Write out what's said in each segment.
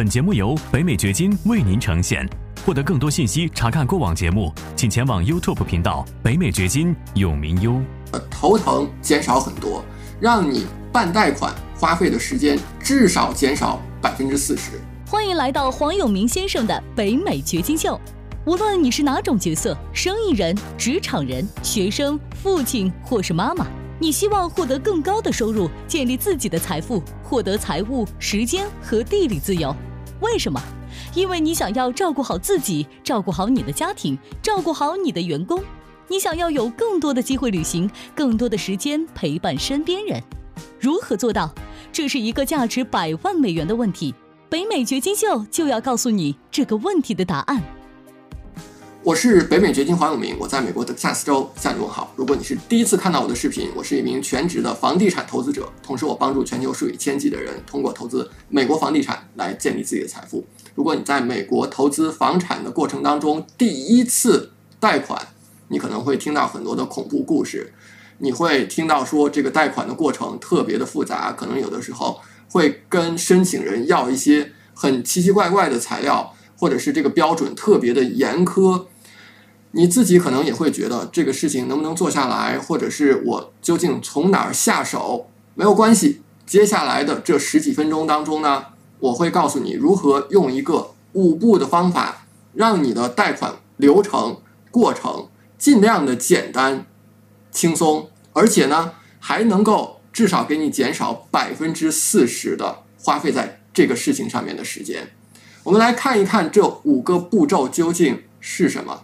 本节目由北美掘金为您呈现。获得更多信息，查看过往节目，请前往 YouTube 频道“北美掘金永明优”。呃，头疼减少很多，让你办贷款花费的时间至少减少百分之四十。欢迎来到黄永明先生的北美掘金秀。无论你是哪种角色，生意人、职场人、学生、父亲或是妈妈，你希望获得更高的收入，建立自己的财富，获得财务、时间和地理自由。为什么？因为你想要照顾好自己，照顾好你的家庭，照顾好你的员工。你想要有更多的机会旅行，更多的时间陪伴身边人。如何做到？这是一个价值百万美元的问题。北美掘金秀就要告诉你这个问题的答案。我是北美掘金黄永明，我在美国德克萨斯州向你问好。如果你是第一次看到我的视频，我是一名全职的房地产投资者，同时我帮助全球数以千计的人通过投资美国房地产来建立自己的财富。如果你在美国投资房产的过程当中第一次贷款，你可能会听到很多的恐怖故事，你会听到说这个贷款的过程特别的复杂，可能有的时候会跟申请人要一些很奇奇怪怪的材料。或者是这个标准特别的严苛，你自己可能也会觉得这个事情能不能做下来，或者是我究竟从哪儿下手？没有关系，接下来的这十几分钟当中呢，我会告诉你如何用一个五步的方法，让你的贷款流程过程尽量的简单、轻松，而且呢还能够至少给你减少百分之四十的花费在这个事情上面的时间。我们来看一看这五个步骤究竟是什么？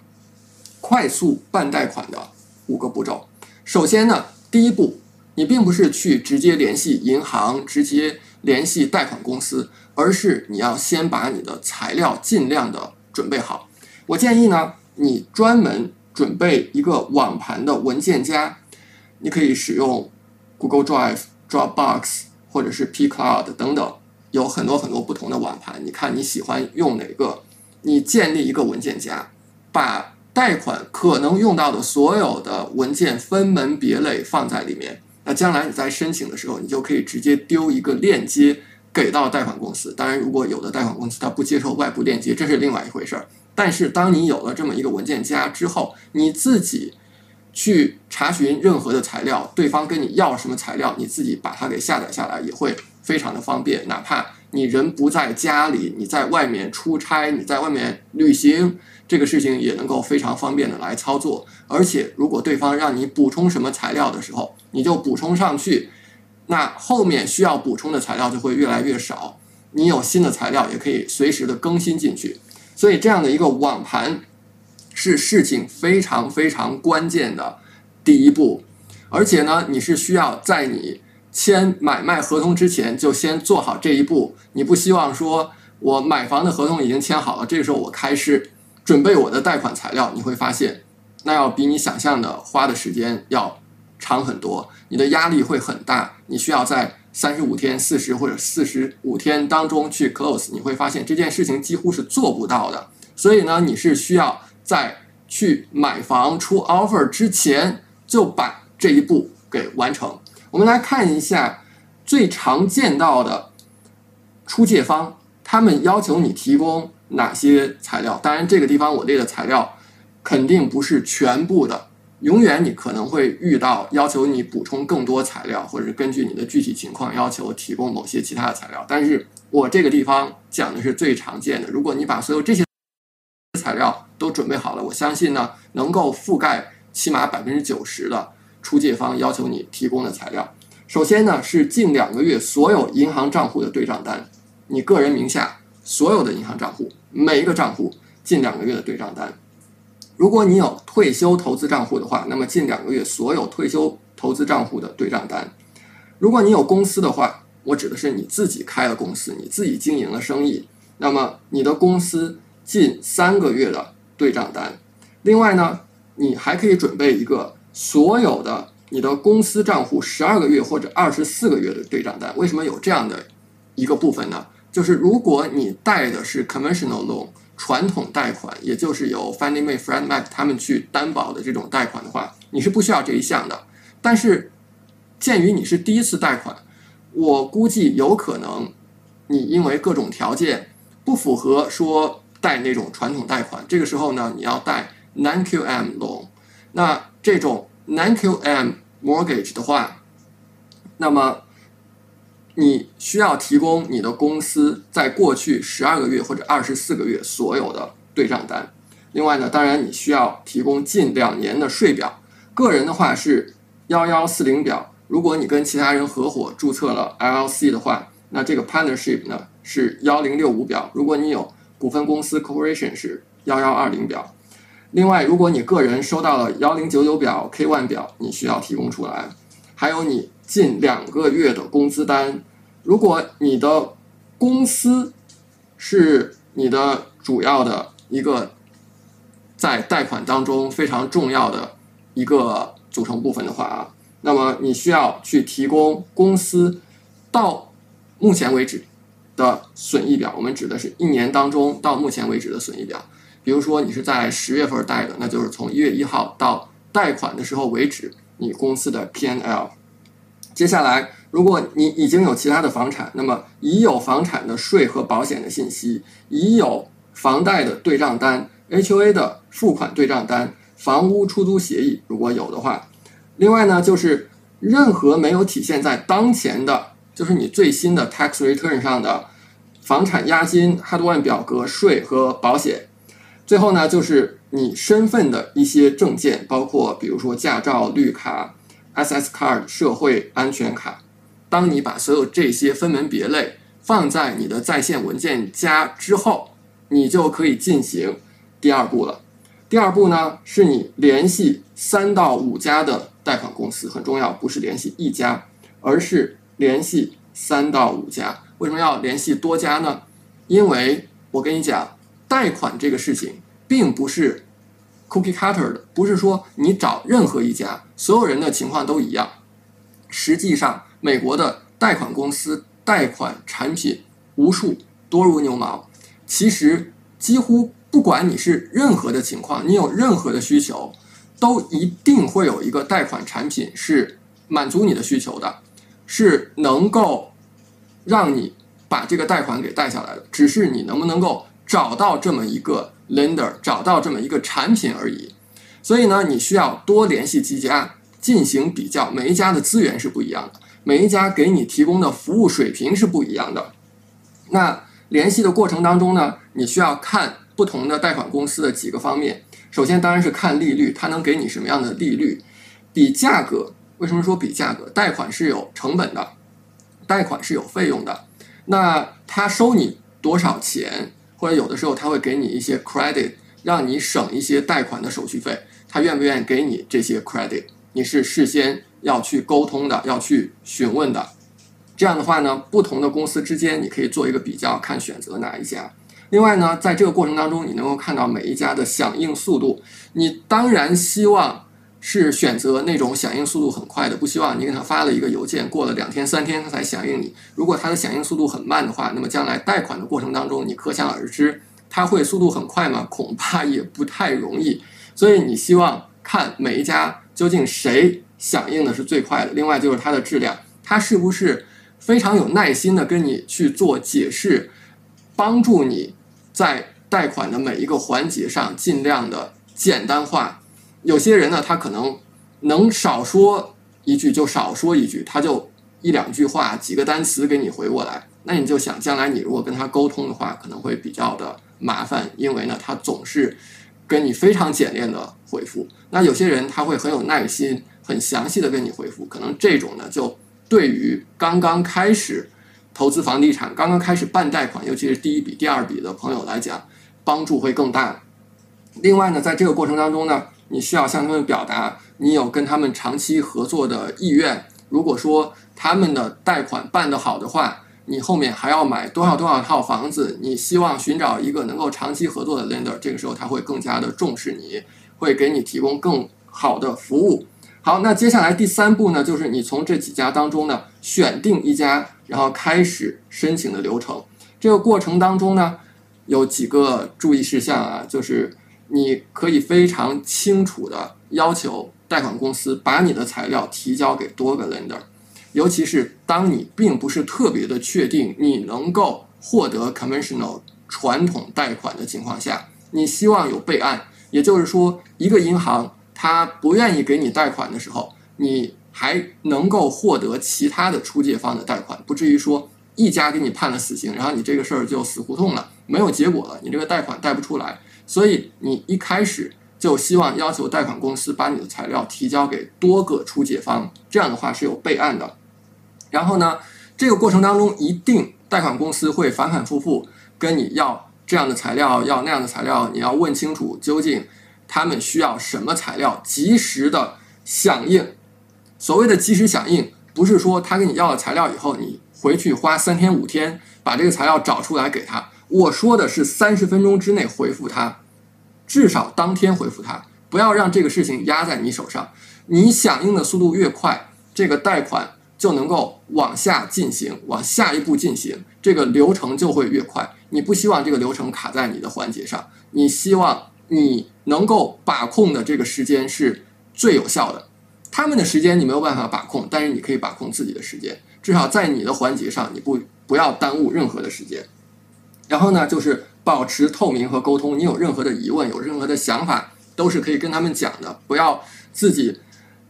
快速办贷款的五个步骤。首先呢，第一步，你并不是去直接联系银行、直接联系贷款公司，而是你要先把你的材料尽量的准备好。我建议呢，你专门准备一个网盘的文件夹，你可以使用 Google Drive、Dropbox 或者是 P Cloud 等等。有很多很多不同的网盘，你看你喜欢用哪个？你建立一个文件夹，把贷款可能用到的所有的文件分门别类放在里面。那将来你在申请的时候，你就可以直接丢一个链接给到贷款公司。当然，如果有的贷款公司它不接受外部链接，这是另外一回事儿。但是，当你有了这么一个文件夹之后，你自己去查询任何的材料，对方跟你要什么材料，你自己把它给下载下来也会。非常的方便，哪怕你人不在家里，你在外面出差，你在外面旅行，这个事情也能够非常方便的来操作。而且，如果对方让你补充什么材料的时候，你就补充上去，那后面需要补充的材料就会越来越少。你有新的材料也可以随时的更新进去。所以，这样的一个网盘是事情非常非常关键的第一步。而且呢，你是需要在你。签买卖合同之前就先做好这一步，你不希望说我买房的合同已经签好了，这个时候我开始准备我的贷款材料，你会发现那要比你想象的花的时间要长很多，你的压力会很大，你需要在三十五天、四十或者四十五天当中去 close，你会发现这件事情几乎是做不到的，所以呢，你是需要在去买房出 offer 之前就把这一步给完成。我们来看一下最常见到的出借方，他们要求你提供哪些材料？当然，这个地方我列的材料肯定不是全部的，永远你可能会遇到要求你补充更多材料，或者根据你的具体情况要求提供某些其他的材料。但是我这个地方讲的是最常见的。如果你把所有这些准备好了，我相信呢，能够覆盖起码百分之九十的。出借方要求你提供的材料，首先呢是近两个月所有银行账户的对账单，你个人名下所有的银行账户每一个账户近两个月的对账单。如果你有退休投资账户的话，那么近两个月所有退休投资账户的对账单。如果你有公司的话，我指的是你自己开了公司，你自己经营了生意，那么你的公司近三个月的对账单。另外呢，你还可以准备一个。所有的你的公司账户十二个月或者二十四个月的对账单，为什么有这样的一个部分呢？就是如果你贷的是 conventional loan 传统贷款，也就是由 Fannie Mae、Fred Mac 他们去担保的这种贷款的话，你是不需要这一项的。但是鉴于你是第一次贷款，我估计有可能你因为各种条件不符合说贷那种传统贷款，这个时候呢，你要贷 NQM loan。那这种 non-QM mortgage 的话，那么你需要提供你的公司在过去十二个月或者二十四个月所有的对账单。另外呢，当然你需要提供近两年的税表。个人的话是幺幺四零表，如果你跟其他人合伙注册了 LLC 的话，那这个 partnership 呢是幺零六五表。如果你有股份公司 corporation 是幺幺二零表。另外，如果你个人收到了幺零九九表 K one 表，你需要提供出来。还有你近两个月的工资单。如果你的公司是你的主要的一个在贷款当中非常重要的一个组成部分的话啊，那么你需要去提供公司到目前为止的损益表。我们指的是一年当中到目前为止的损益表。比如说你是在十月份贷的，那就是从一月一号到贷款的时候为止，你公司的 P&L。接下来，如果你已经有其他的房产，那么已有房产的税和保险的信息，已有房贷的对账单、HOA 的付款对账单、房屋出租协议，如果有的话。另外呢，就是任何没有体现在当前的，就是你最新的 tax return 上的房产押金、Hard One 表格、税和保险。最后呢，就是你身份的一些证件，包括比如说驾照、绿卡。SS card 社会安全卡，当你把所有这些分门别类放在你的在线文件夹之后，你就可以进行第二步了。第二步呢，是你联系三到五家的贷款公司，很重要，不是联系一家，而是联系三到五家。为什么要联系多家呢？因为我跟你讲，贷款这个事情并不是。Cookie cutter 的不是说你找任何一家，所有人的情况都一样。实际上，美国的贷款公司贷款产品无数，多如牛毛。其实，几乎不管你是任何的情况，你有任何的需求，都一定会有一个贷款产品是满足你的需求的，是能够让你把这个贷款给贷下来的。只是你能不能够找到这么一个。lender 找到这么一个产品而已，所以呢，你需要多联系几家进行比较，每一家的资源是不一样的，每一家给你提供的服务水平是不一样的。那联系的过程当中呢，你需要看不同的贷款公司的几个方面。首先当然是看利率，它能给你什么样的利率？比价格，为什么说比价格？贷款是有成本的，贷款是有费用的。那他收你多少钱？或者有的时候他会给你一些 credit，让你省一些贷款的手续费。他愿不愿意给你这些 credit？你是事先要去沟通的，要去询问的。这样的话呢，不同的公司之间你可以做一个比较，看选择哪一家。另外呢，在这个过程当中，你能够看到每一家的响应速度。你当然希望。是选择那种响应速度很快的，不希望你给他发了一个邮件，过了两天三天他才响应你。如果他的响应速度很慢的话，那么将来贷款的过程当中，你可想而知，他会速度很快吗？恐怕也不太容易。所以你希望看每一家究竟谁响应的是最快的。另外就是它的质量，他是不是非常有耐心的跟你去做解释，帮助你在贷款的每一个环节上尽量的简单化。有些人呢，他可能能少说一句就少说一句，他就一两句话、几个单词给你回过来。那你就想，将来你如果跟他沟通的话，可能会比较的麻烦，因为呢，他总是跟你非常简练的回复。那有些人他会很有耐心、很详细的跟你回复，可能这种呢，就对于刚刚开始投资房地产、刚刚开始办贷款，尤其是第一笔、第二笔的朋友来讲，帮助会更大。另外呢，在这个过程当中呢。你需要向他们表达你有跟他们长期合作的意愿。如果说他们的贷款办得好的话，你后面还要买多少多少套房子，你希望寻找一个能够长期合作的 lender，这个时候他会更加的重视你，会给你提供更好的服务。好，那接下来第三步呢，就是你从这几家当中呢选定一家，然后开始申请的流程。这个过程当中呢，有几个注意事项啊，就是。你可以非常清楚的要求贷款公司把你的材料提交给多个 lender，尤其是当你并不是特别的确定你能够获得 conventional 传统贷款的情况下，你希望有备案，也就是说，一个银行它不愿意给你贷款的时候，你还能够获得其他的出借方的贷款，不至于说一家给你判了死刑，然后你这个事儿就死胡同了，没有结果了，你这个贷款贷不出来。所以你一开始就希望要求贷款公司把你的材料提交给多个出借方，这样的话是有备案的。然后呢，这个过程当中一定贷款公司会反反复复跟你要这样的材料，要那样的材料，你要问清楚究竟他们需要什么材料，及时的响应。所谓的及时响应，不是说他跟你要了材料以后，你回去花三天五天把这个材料找出来给他。我说的是三十分钟之内回复他，至少当天回复他，不要让这个事情压在你手上。你响应的速度越快，这个贷款就能够往下进行，往下一步进行，这个流程就会越快。你不希望这个流程卡在你的环节上，你希望你能够把控的这个时间是最有效的。他们的时间你没有办法把控，但是你可以把控自己的时间，至少在你的环节上，你不不要耽误任何的时间。然后呢，就是保持透明和沟通。你有任何的疑问，有任何的想法，都是可以跟他们讲的。不要自己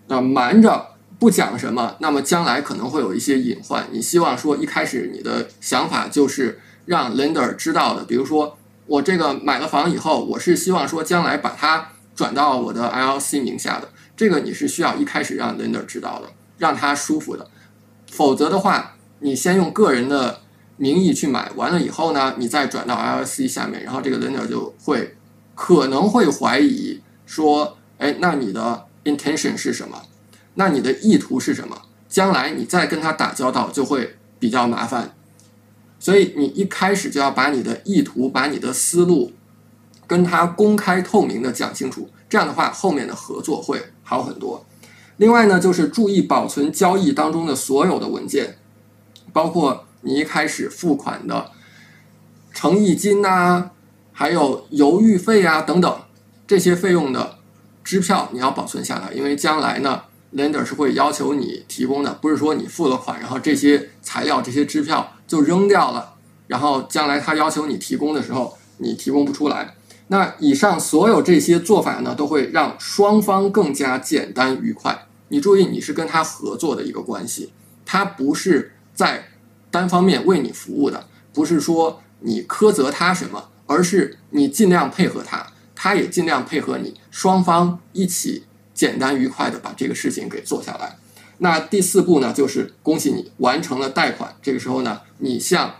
啊瞒着不讲什么，那么将来可能会有一些隐患。你希望说一开始你的想法就是让 lender 知道的。比如说，我这个买了房以后，我是希望说将来把它转到我的 LLC 名下的。这个你是需要一开始让 lender 知道的，让他舒服的。否则的话，你先用个人的。名义去买完了以后呢，你再转到 LLC 下面，然后这个 lender 就会可能会怀疑说，哎，那你的 intention 是什么？那你的意图是什么？将来你再跟他打交道就会比较麻烦。所以你一开始就要把你的意图、把你的思路跟他公开透明的讲清楚，这样的话后面的合作会好很多。另外呢，就是注意保存交易当中的所有的文件，包括。你一开始付款的诚意金呐，还有邮预费啊等等这些费用的支票，你要保存下来，因为将来呢，lender 是会要求你提供的，不是说你付了款，然后这些材料、这些支票就扔掉了，然后将来他要求你提供的时候，你提供不出来。那以上所有这些做法呢，都会让双方更加简单愉快。你注意，你是跟他合作的一个关系，他不是在。单方面为你服务的，不是说你苛责他什么，而是你尽量配合他，他也尽量配合你，双方一起简单愉快的把这个事情给做下来。那第四步呢，就是恭喜你完成了贷款。这个时候呢，你向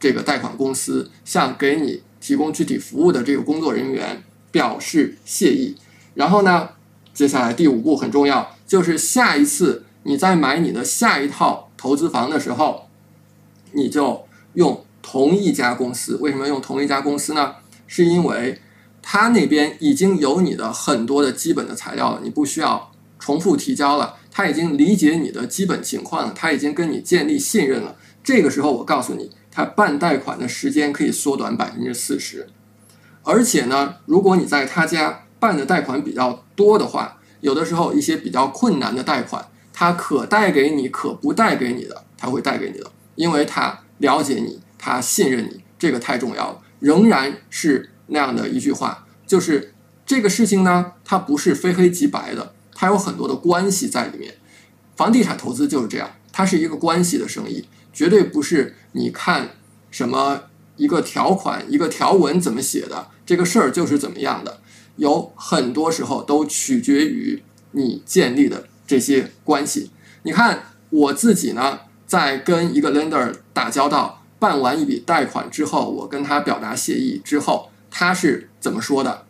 这个贷款公司，向给你提供具体服务的这个工作人员表示谢意。然后呢，接下来第五步很重要，就是下一次你在买你的下一套投资房的时候。你就用同一家公司，为什么用同一家公司呢？是因为他那边已经有你的很多的基本的材料了，你不需要重复提交了。他已经理解你的基本情况了，他已经跟你建立信任了。这个时候，我告诉你，他办贷款的时间可以缩短百分之四十。而且呢，如果你在他家办的贷款比较多的话，有的时候一些比较困难的贷款，他可贷给你，可不贷给你的，他会贷给你的。因为他了解你，他信任你，这个太重要了。仍然是那样的一句话，就是这个事情呢，它不是非黑即白的，它有很多的关系在里面。房地产投资就是这样，它是一个关系的生意，绝对不是你看什么一个条款、一个条文怎么写的，这个事儿就是怎么样的。有很多时候都取决于你建立的这些关系。你看我自己呢。在跟一个 lender 打交道，办完一笔贷款之后，我跟他表达谢意之后，他是怎么说的？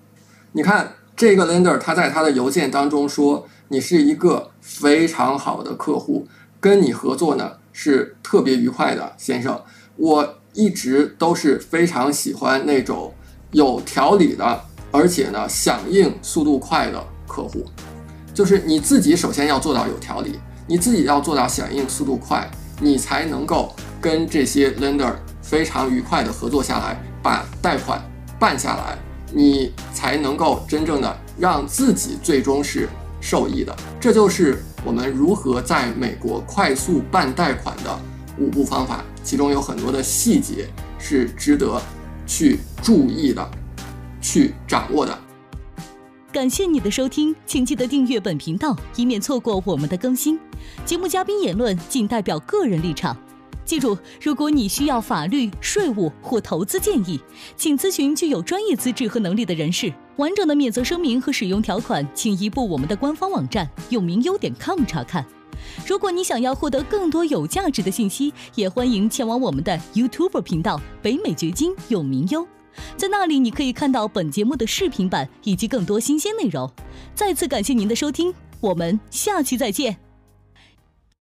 你看这个 lender，他在他的邮件当中说：“你是一个非常好的客户，跟你合作呢是特别愉快的，先生。我一直都是非常喜欢那种有条理的，而且呢响应速度快的客户。就是你自己首先要做到有条理，你自己要做到响应速度快。”你才能够跟这些 lender 非常愉快的合作下来，把贷款办下来，你才能够真正的让自己最终是受益的。这就是我们如何在美国快速办贷款的五步方法，其中有很多的细节是值得去注意的、去掌握的。感谢你的收听，请记得订阅本频道，以免错过我们的更新。节目嘉宾言论仅代表个人立场。记住，如果你需要法律、税务或投资建议，请咨询具有专业资质和能力的人士。完整的免责声明和使用条款，请移步我们的官方网站永明优点 com 查看。如果你想要获得更多有价值的信息，也欢迎前往我们的 YouTube 频道北美掘金永明优。在那里，你可以看到本节目的视频版以及更多新鲜内容。再次感谢您的收听，我们下期再见。